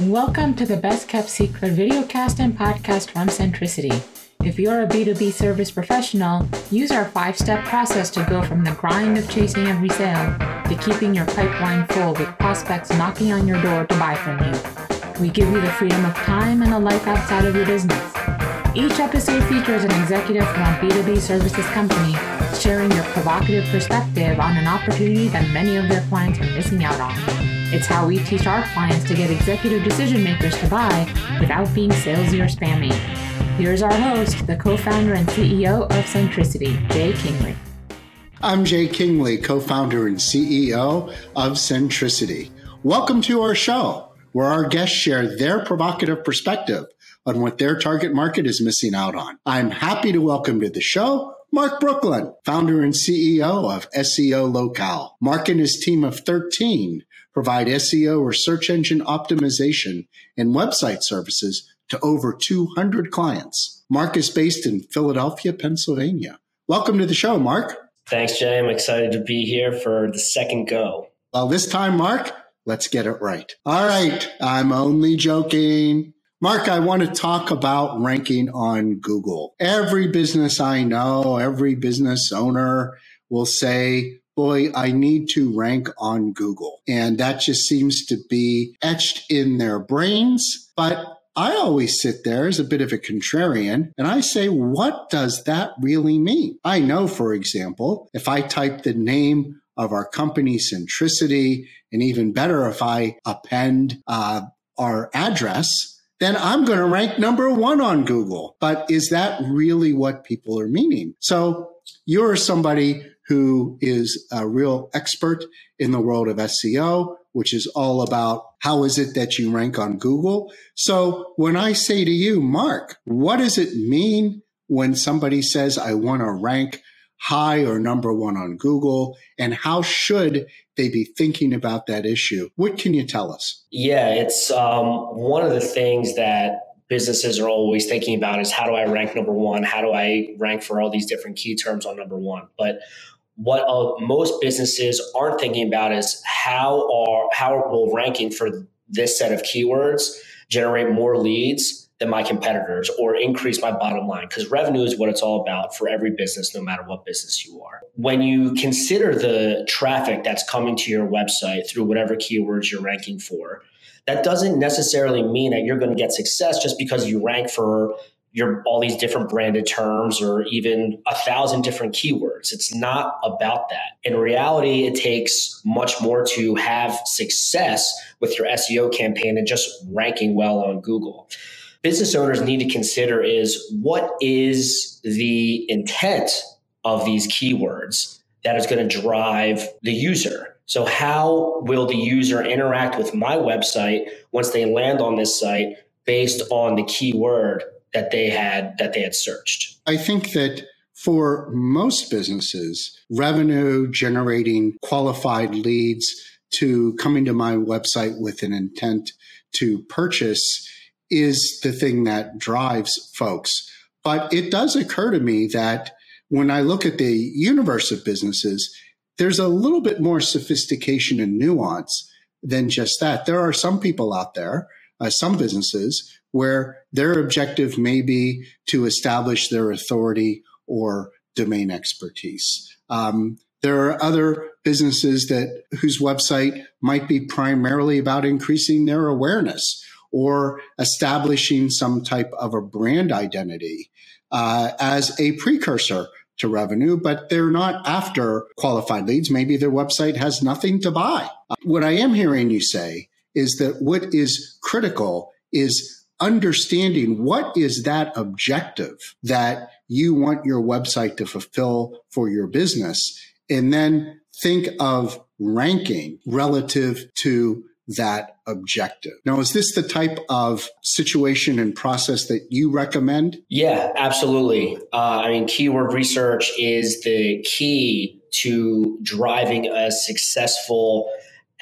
Welcome to the Best Kept Secret videocast and podcast from Centricity. If you're a B2B service professional, use our five step process to go from the grind of chasing every sale to keeping your pipeline full with prospects knocking on your door to buy from you. We give you the freedom of time and a life outside of your business. Each episode features an executive from a B2B services company sharing their provocative perspective on an opportunity that many of their clients are missing out on. It's how we teach our clients to get executive decision makers to buy without being salesy or spammy. Here's our host, the co founder and CEO of Centricity, Jay Kingley. I'm Jay Kingley, co founder and CEO of Centricity. Welcome to our show, where our guests share their provocative perspective on what their target market is missing out on. I'm happy to welcome to the show Mark Brooklyn, founder and CEO of SEO Locale. Mark and his team of 13 provide SEO or search engine optimization and website services to over 200 clients. Mark is based in Philadelphia, Pennsylvania. Welcome to the show, Mark. Thanks, Jay. I'm excited to be here for the second go. Well, this time, Mark, let's get it right. All right. I'm only joking. Mark, I want to talk about ranking on Google. Every business I know, every business owner will say, boy, I need to rank on Google. And that just seems to be etched in their brains. But I always sit there as a bit of a contrarian and I say, what does that really mean? I know, for example, if I type the name of our company, Centricity, and even better if I append uh, our address, then I'm going to rank number one on Google. But is that really what people are meaning? So you're somebody who is a real expert in the world of SEO, which is all about how is it that you rank on Google. So when I say to you, Mark, what does it mean when somebody says, I want to rank high or number one on Google? And how should they be thinking about that issue? What can you tell us? Yeah, it's um, one of the things that businesses are always thinking about is how do I rank number one? How do I rank for all these different key terms on number one? But what uh, most businesses aren't thinking about is how are how will ranking for this set of keywords generate more leads than my competitors or increase my bottom line because revenue is what it's all about for every business no matter what business you are when you consider the traffic that's coming to your website through whatever keywords you're ranking for that doesn't necessarily mean that you're going to get success just because you rank for your all these different branded terms or even a thousand different keywords. It's not about that. In reality, it takes much more to have success with your SEO campaign than just ranking well on Google business owners need to consider is what is the intent of these keywords that is going to drive the user. So, how will the user interact with my website once they land on this site based on the keyword that they had that they had searched? I think that for most businesses, revenue generating qualified leads to coming to my website with an intent to purchase is the thing that drives folks. But it does occur to me that when I look at the universe of businesses, there's a little bit more sophistication and nuance than just that. There are some people out there, uh, some businesses, where their objective may be to establish their authority or domain expertise. Um, there are other businesses that whose website might be primarily about increasing their awareness or establishing some type of a brand identity uh, as a precursor to revenue, but they're not after qualified leads. Maybe their website has nothing to buy. What I am hearing you say is that what is critical is understanding what is that objective that you want your website to fulfill for your business and then think of ranking relative to that objective. Now, is this the type of situation and process that you recommend? Yeah, absolutely. Uh, I mean, keyword research is the key to driving a successful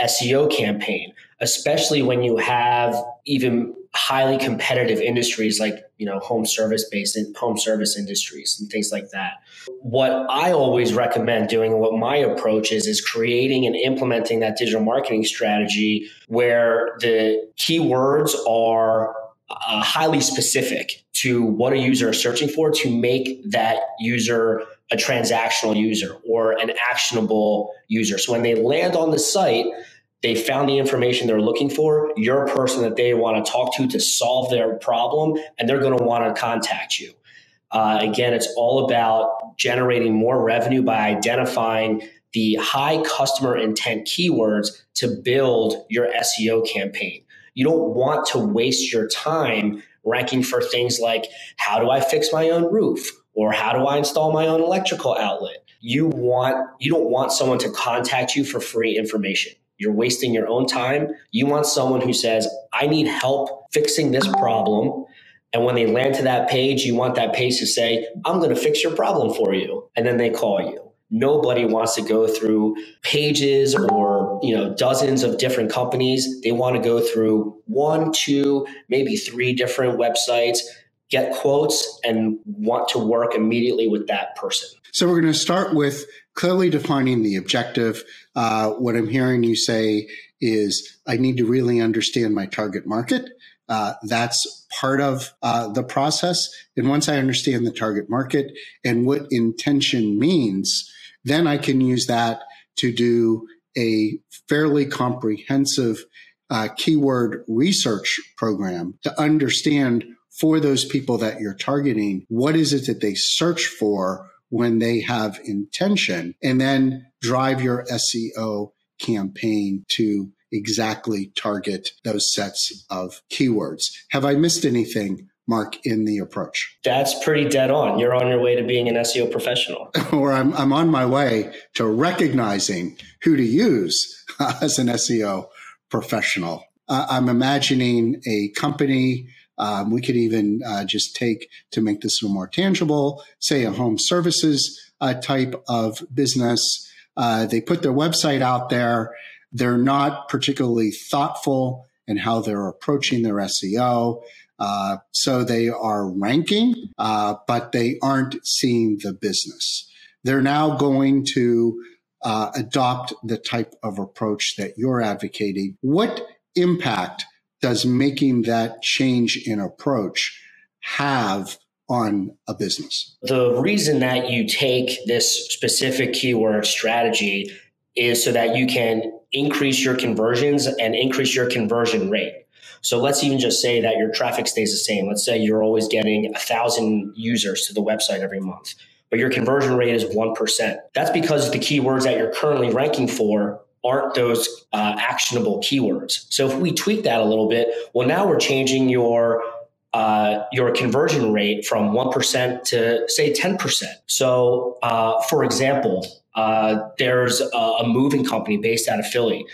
SEO campaign. especially when you have even highly competitive industries like you know home service based and home service industries and things like that. What i always recommend doing and what my approach is is creating and implementing that digital marketing strategy where the keywords are uh, highly specific to what a user is searching for to make that user a transactional user or an actionable user. So when they land on the site they found the information they're looking for. You're a person that they want to talk to to solve their problem, and they're going to want to contact you. Uh, again, it's all about generating more revenue by identifying the high customer intent keywords to build your SEO campaign. You don't want to waste your time ranking for things like how do I fix my own roof or how do I install my own electrical outlet. You want you don't want someone to contact you for free information. You're wasting your own time. You want someone who says, I need help fixing this problem. And when they land to that page, you want that page to say, I'm going to fix your problem for you. And then they call you. Nobody wants to go through pages or, you know, dozens of different companies. They want to go through one, two, maybe three different websites, get quotes and want to work immediately with that person. So we're going to start with clearly defining the objective. Uh, what I'm hearing you say is I need to really understand my target market. Uh, that's part of uh, the process. And once I understand the target market and what intention means, then I can use that to do a fairly comprehensive uh, keyword research program to understand for those people that you're targeting, what is it that they search for when they have intention and then drive your SEO campaign to exactly target those sets of keywords. Have I missed anything? Mark, in the approach? That's pretty dead on. You're on your way to being an SEO professional. or I'm, I'm on my way to recognizing who to use as an SEO professional. Uh, I'm imagining a company um, we could even uh, just take to make this a little more tangible, say a home services uh, type of business. Uh, they put their website out there. They're not particularly thoughtful in how they're approaching their SEO. Uh, so they are ranking, uh, but they aren't seeing the business. They're now going to uh, adopt the type of approach that you're advocating. What impact does making that change in approach have on a business? The reason that you take this specific keyword strategy is so that you can increase your conversions and increase your conversion rate. So let's even just say that your traffic stays the same. Let's say you're always getting a thousand users to the website every month, but your conversion rate is 1%. That's because the keywords that you're currently ranking for aren't those uh, actionable keywords. So if we tweak that a little bit, well, now we're changing your uh, your conversion rate from one percent to say ten percent. So, uh, for example, uh, there's a, a moving company based out of Philly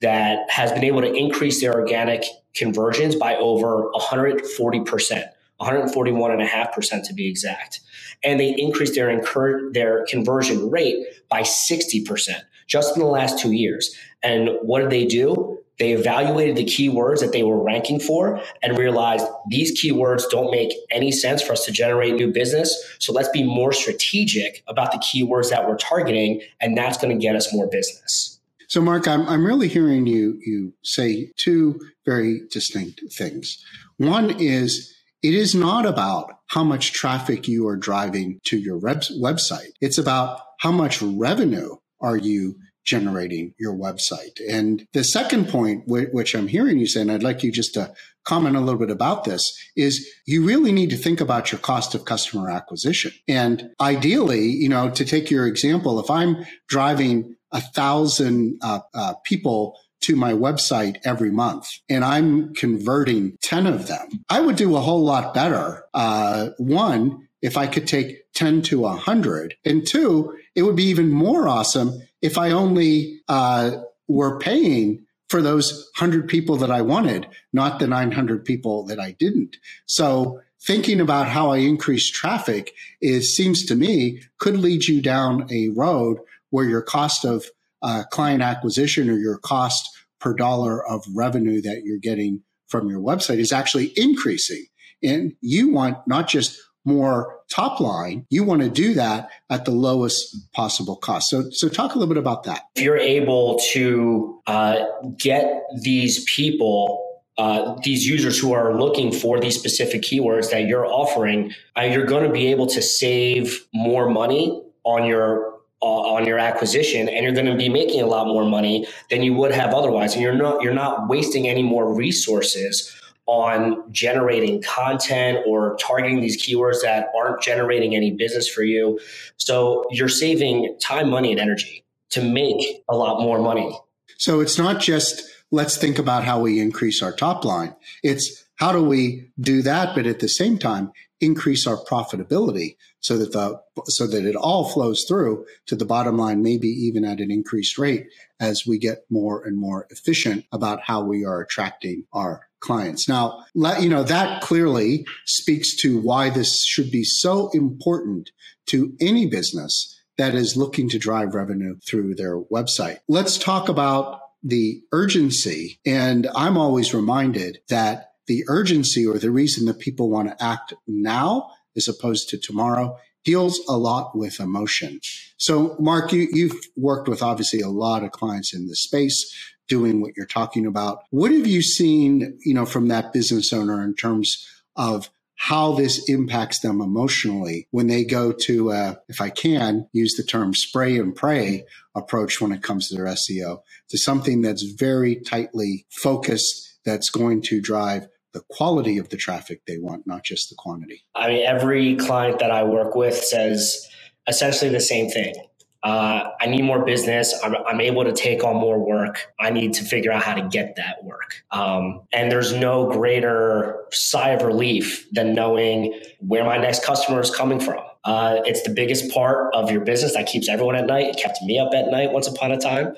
that has been able to increase their organic conversions by over 140 percent. 141.5% to be exact. And they increased their incur- their conversion rate by 60% just in the last two years. And what did they do? They evaluated the keywords that they were ranking for and realized these keywords don't make any sense for us to generate new business. So let's be more strategic about the keywords that we're targeting, and that's going to get us more business. So, Mark, I'm, I'm really hearing you you say two very distinct things. One is it is not about how much traffic you are driving to your website. It's about how much revenue are you generating your website? And the second point, which I'm hearing you say, and I'd like you just to comment a little bit about this, is you really need to think about your cost of customer acquisition. And ideally, you know, to take your example, if I'm driving a thousand uh, uh, people to my website every month and I'm converting 10 of them, I would do a whole lot better. Uh, one, if I could take 10 to 100. And two, it would be even more awesome if I only uh, were paying for those 100 people that I wanted, not the 900 people that I didn't. So thinking about how I increase traffic is seems to me could lead you down a road where your cost of uh, client acquisition or your cost per dollar of revenue that you're getting from your website is actually increasing. And you want not just more top line, you want to do that at the lowest possible cost. So, so talk a little bit about that. If you're able to uh, get these people uh, these users who are looking for these specific keywords that you're offering, uh, you're going to be able to save more money on your uh, on your acquisition, and you're going to be making a lot more money than you would have otherwise, and you're not you're not wasting any more resources on generating content or targeting these keywords that aren't generating any business for you. So you're saving time, money, and energy to make a lot more money. So it's not just let's think about how we increase our top line. It's how do we do that, but at the same time, increase our profitability so that the so that it all flows through to the bottom line, maybe even at an increased rate as we get more and more efficient about how we are attracting our clients. Now, let, you know, that clearly speaks to why this should be so important to any business that is looking to drive revenue through their website. Let's talk about the urgency. And I'm always reminded that the urgency or the reason that people want to act now as opposed to tomorrow deals a lot with emotion. So, Mark, you, you've worked with obviously a lot of clients in this space doing what you're talking about. What have you seen, you know, from that business owner in terms of how this impacts them emotionally when they go to, uh, if I can use the term spray and pray approach when it comes to their SEO to something that's very tightly focused that's going to drive the quality of the traffic they want, not just the quantity. I mean, every client that I work with says essentially the same thing. Uh, I need more business. I'm, I'm, able to take on more work. I need to figure out how to get that work. Um, and there's no greater sigh of relief than knowing where my next customer is coming from. Uh, it's the biggest part of your business that keeps everyone at night. It kept me up at night once upon a time.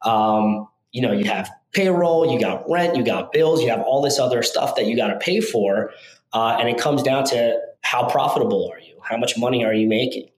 Um, you know, you have payroll, you got rent, you got bills, you have all this other stuff that you got to pay for. Uh, and it comes down to how profitable are you? How much money are you making?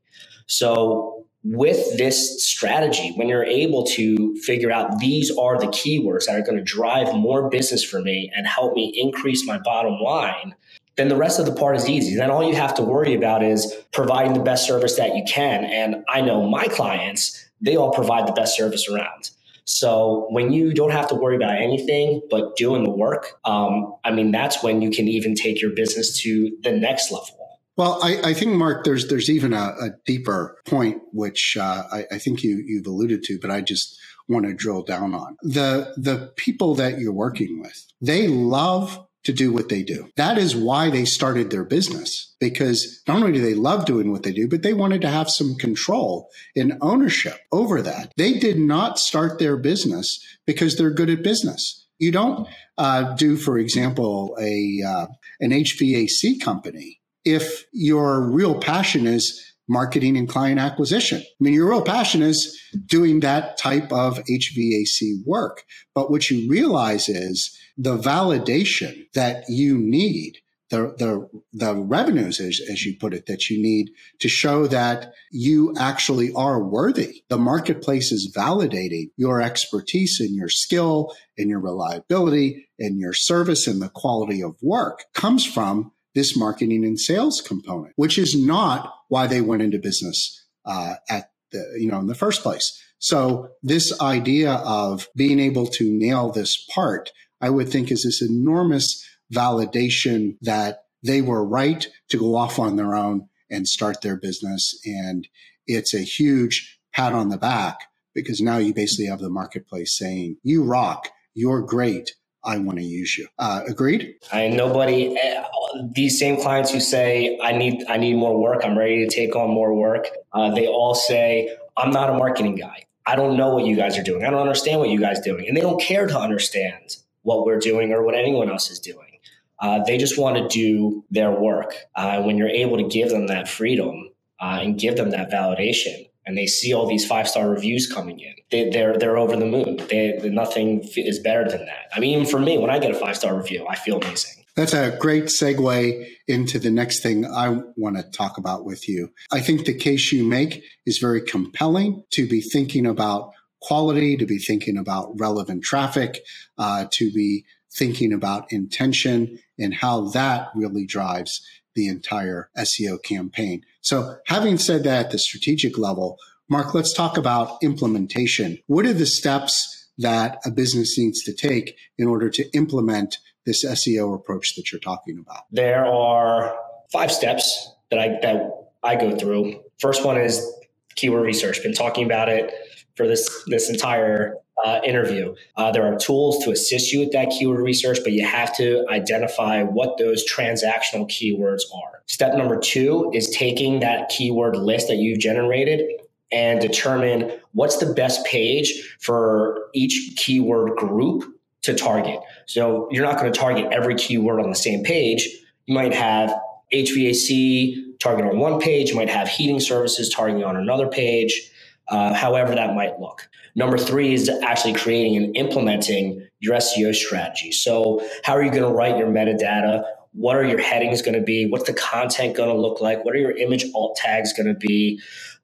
So, with this strategy, when you're able to figure out these are the keywords that are going to drive more business for me and help me increase my bottom line, then the rest of the part is easy. Then all you have to worry about is providing the best service that you can. And I know my clients, they all provide the best service around. So when you don't have to worry about anything but doing the work, um, I mean, that's when you can even take your business to the next level. Well, I, I think Mark, there's there's even a, a deeper point which uh, I, I think you you've alluded to, but I just want to drill down on the the people that you're working with. They love to do what they do. That is why they started their business because not only do they love doing what they do, but they wanted to have some control and ownership over that. They did not start their business because they're good at business. You don't uh, do, for example, a uh, an HVAC company if your real passion is marketing and client acquisition. I mean, your real passion is doing that type of HVAC work. But what you realize is the validation that you need the, the, the revenues, as, as you put it, that you need to show that you actually are worthy. The marketplace is validating your expertise and your skill and your reliability and your service and the quality of work comes from this marketing and sales component, which is not why they went into business uh, at the, you know, in the first place. So this idea of being able to nail this part I would think is this enormous validation that they were right to go off on their own and start their business. And it's a huge pat on the back because now you basically have the marketplace saying, you rock, you're great. I want to use you. Uh, agreed. I nobody. Eh, these same clients who say I need I need more work. I'm ready to take on more work. Uh, they all say I'm not a marketing guy. I don't know what you guys are doing. I don't understand what you guys doing, and they don't care to understand what we're doing or what anyone else is doing. Uh, they just want to do their work. Uh, when you're able to give them that freedom uh, and give them that validation, and they see all these five star reviews coming in, they, are they're, they're over the moon. They, nothing is better than that. I mean, even for me, when I get a five star review, I feel amazing. That's a great segue into the next thing I want to talk about with you. I think the case you make is very compelling to be thinking about quality, to be thinking about relevant traffic, uh, to be thinking about intention and how that really drives the entire SEO campaign. So having said that at the strategic level, Mark, let's talk about implementation. What are the steps that a business needs to take in order to implement this SEO approach that you're talking about? There are five steps that I that I go through. First one is keyword research. Been talking about it for this this entire uh, interview. Uh, there are tools to assist you with that keyword research, but you have to identify what those transactional keywords are. Step number two is taking that keyword list that you've generated and determine what's the best page for each keyword group to target. So you're not going to target every keyword on the same page. You might have HVAC target on one page, you might have heating services targeting on another page, uh, however that might look. Number three is actually creating and implementing your SEO strategy. So, how are you going to write your metadata? What are your headings going to be? What's the content going to look like? What are your image alt tags going to be?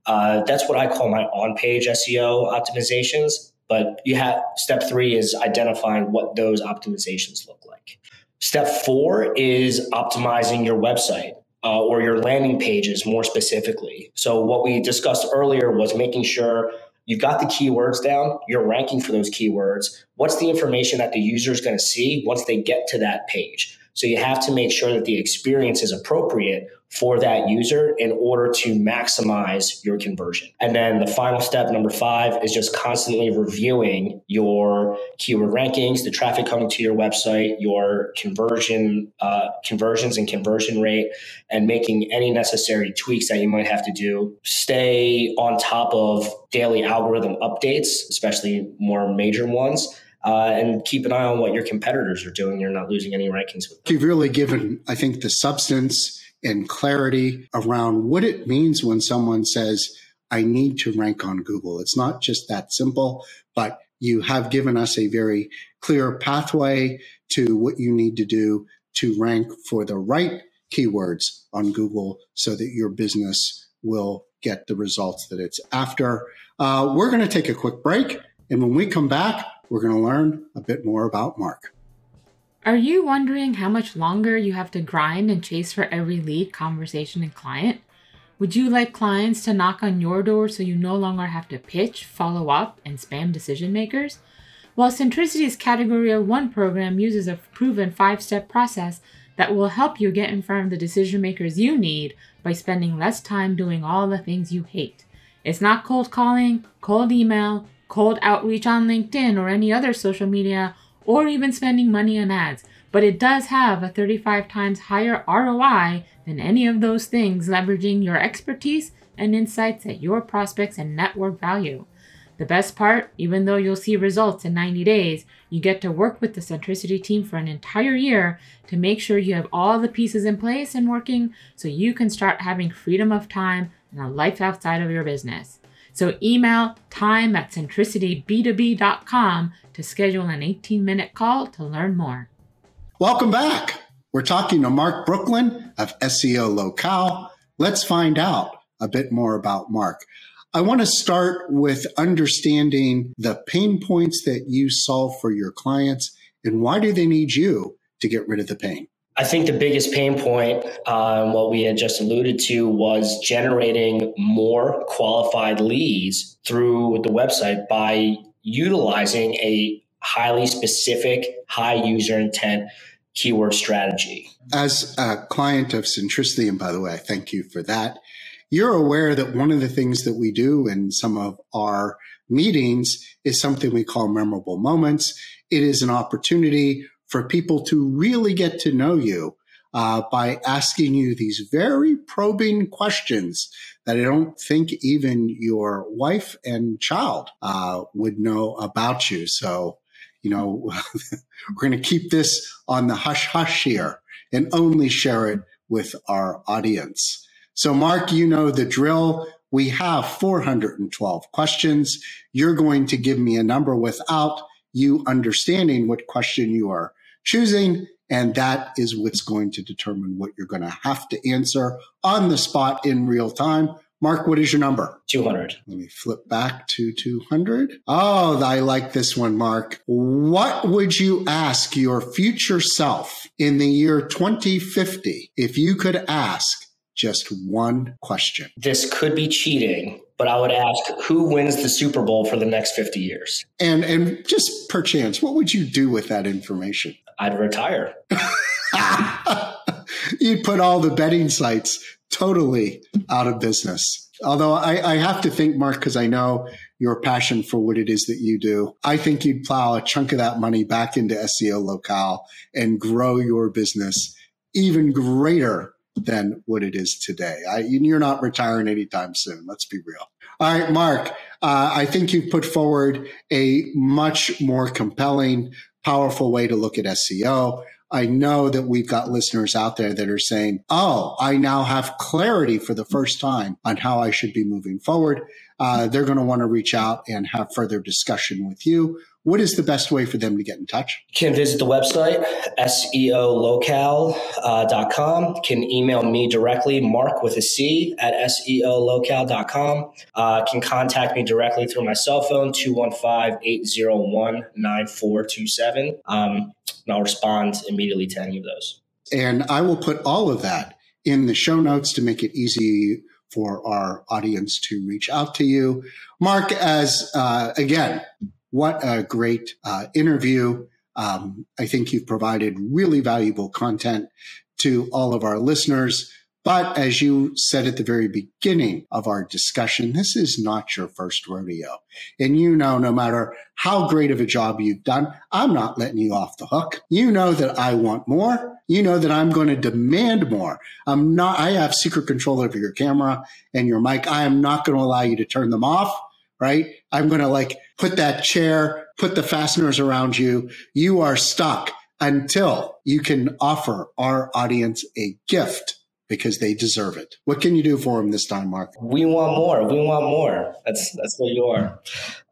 Uh, that's what I call my on page SEO optimizations. But you have step three is identifying what those optimizations look like. Step four is optimizing your website. Uh, or your landing pages more specifically. So, what we discussed earlier was making sure you've got the keywords down, you're ranking for those keywords. What's the information that the user is going to see once they get to that page? So, you have to make sure that the experience is appropriate for that user in order to maximize your conversion. And then the final step, number five, is just constantly reviewing your keyword rankings, the traffic coming to your website, your conversion, uh, conversions and conversion rate, and making any necessary tweaks that you might have to do. Stay on top of daily algorithm updates, especially more major ones. Uh, and keep an eye on what your competitors are doing. You're not losing any rankings. You've really given, I think, the substance and clarity around what it means when someone says, I need to rank on Google. It's not just that simple, but you have given us a very clear pathway to what you need to do to rank for the right keywords on Google so that your business will get the results that it's after. Uh, we're going to take a quick break. And when we come back, we're going to learn a bit more about Mark. Are you wondering how much longer you have to grind and chase for every lead, conversation, and client? Would you like clients to knock on your door so you no longer have to pitch, follow up, and spam decision makers? Well, Centricity's Category of One program uses a proven five step process that will help you get in front of the decision makers you need by spending less time doing all the things you hate. It's not cold calling, cold email, cold outreach on LinkedIn or any other social media or even spending money on ads, but it does have a 35 times higher ROI than any of those things, leveraging your expertise and insights at your prospects and network value. The best part, even though you'll see results in 90 days, you get to work with the Centricity team for an entire year to make sure you have all the pieces in place and working so you can start having freedom of time and a life outside of your business. So email time at centricityb2b.com to schedule an 18 minute call to learn more. Welcome back. We're talking to Mark Brooklyn of SEO Locale. Let's find out a bit more about Mark. I want to start with understanding the pain points that you solve for your clients and why do they need you to get rid of the pain? I think the biggest pain point, um, what we had just alluded to, was generating more qualified leads through the website by utilizing a highly specific, high user intent keyword strategy. As a client of Centricity, and by the way, I thank you for that, you're aware that one of the things that we do in some of our meetings is something we call memorable moments. It is an opportunity for people to really get to know you uh, by asking you these very probing questions that I don't think even your wife and child uh, would know about you. So, you know, we're going to keep this on the hush hush here and only share it with our audience. So, Mark, you know the drill. We have 412 questions. You're going to give me a number without you understanding what question you are choosing. And that is what's going to determine what you're going to have to answer on the spot in real time Mark, what is your number? 200. Let me flip back to 200. Oh, I like this one, Mark. What would you ask your future self in the year 2050 if you could ask just one question? This could be cheating, but I would ask who wins the Super Bowl for the next 50 years? And and just perchance, what would you do with that information? I'd retire. You'd put all the betting sites totally out of business. Although I, I have to think, Mark, because I know your passion for what it is that you do, I think you'd plow a chunk of that money back into SEO locale and grow your business even greater than what it is today. I, you're not retiring anytime soon. Let's be real. All right, Mark, uh, I think you've put forward a much more compelling, powerful way to look at SEO. I know that we've got listeners out there that are saying, Oh, I now have clarity for the first time on how I should be moving forward. Uh, they're going to want to reach out and have further discussion with you. What is the best way for them to get in touch? Can visit the website, seolocale.com. Uh, can email me directly, mark with a C at seolocale.com. Uh, can contact me directly through my cell phone, 215-801-9427. Um, and I'll respond immediately to any of those. And I will put all of that in the show notes to make it easy for our audience to reach out to you. Mark, as uh, again, what a great uh, interview. Um, I think you've provided really valuable content to all of our listeners. But as you said at the very beginning of our discussion, this is not your first rodeo. And you know, no matter how great of a job you've done, I'm not letting you off the hook. You know that I want more. You know that I'm going to demand more. I'm not, I have secret control over your camera and your mic. I am not going to allow you to turn them off, right? I'm going to like put that chair, put the fasteners around you. You are stuck until you can offer our audience a gift because they deserve it. What can you do for them this time, Mark? We want more. We want more. That's that's what you are.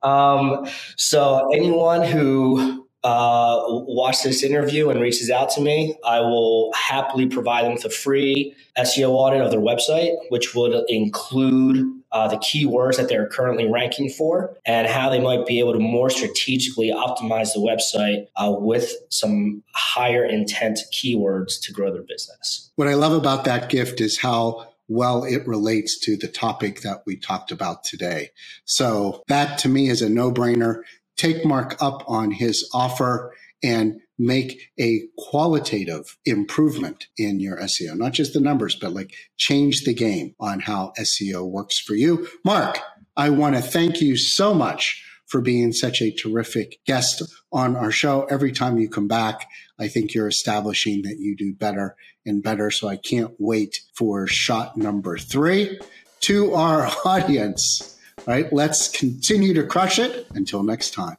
Um, so anyone who uh, watch this interview and reaches out to me, I will happily provide them with a free SEO audit of their website, which would include uh, the keywords that they're currently ranking for and how they might be able to more strategically optimize the website uh, with some higher intent keywords to grow their business. What I love about that gift is how well it relates to the topic that we talked about today. So that to me is a no brainer take Mark up on his offer and make a qualitative improvement in your SEO, not just the numbers, but like change the game on how SEO works for you. Mark, I want to thank you so much for being such a terrific guest on our show. Every time you come back, I think you're establishing that you do better and better. So I can't wait for shot number three to our audience right? Let's continue to crush it. Until next time.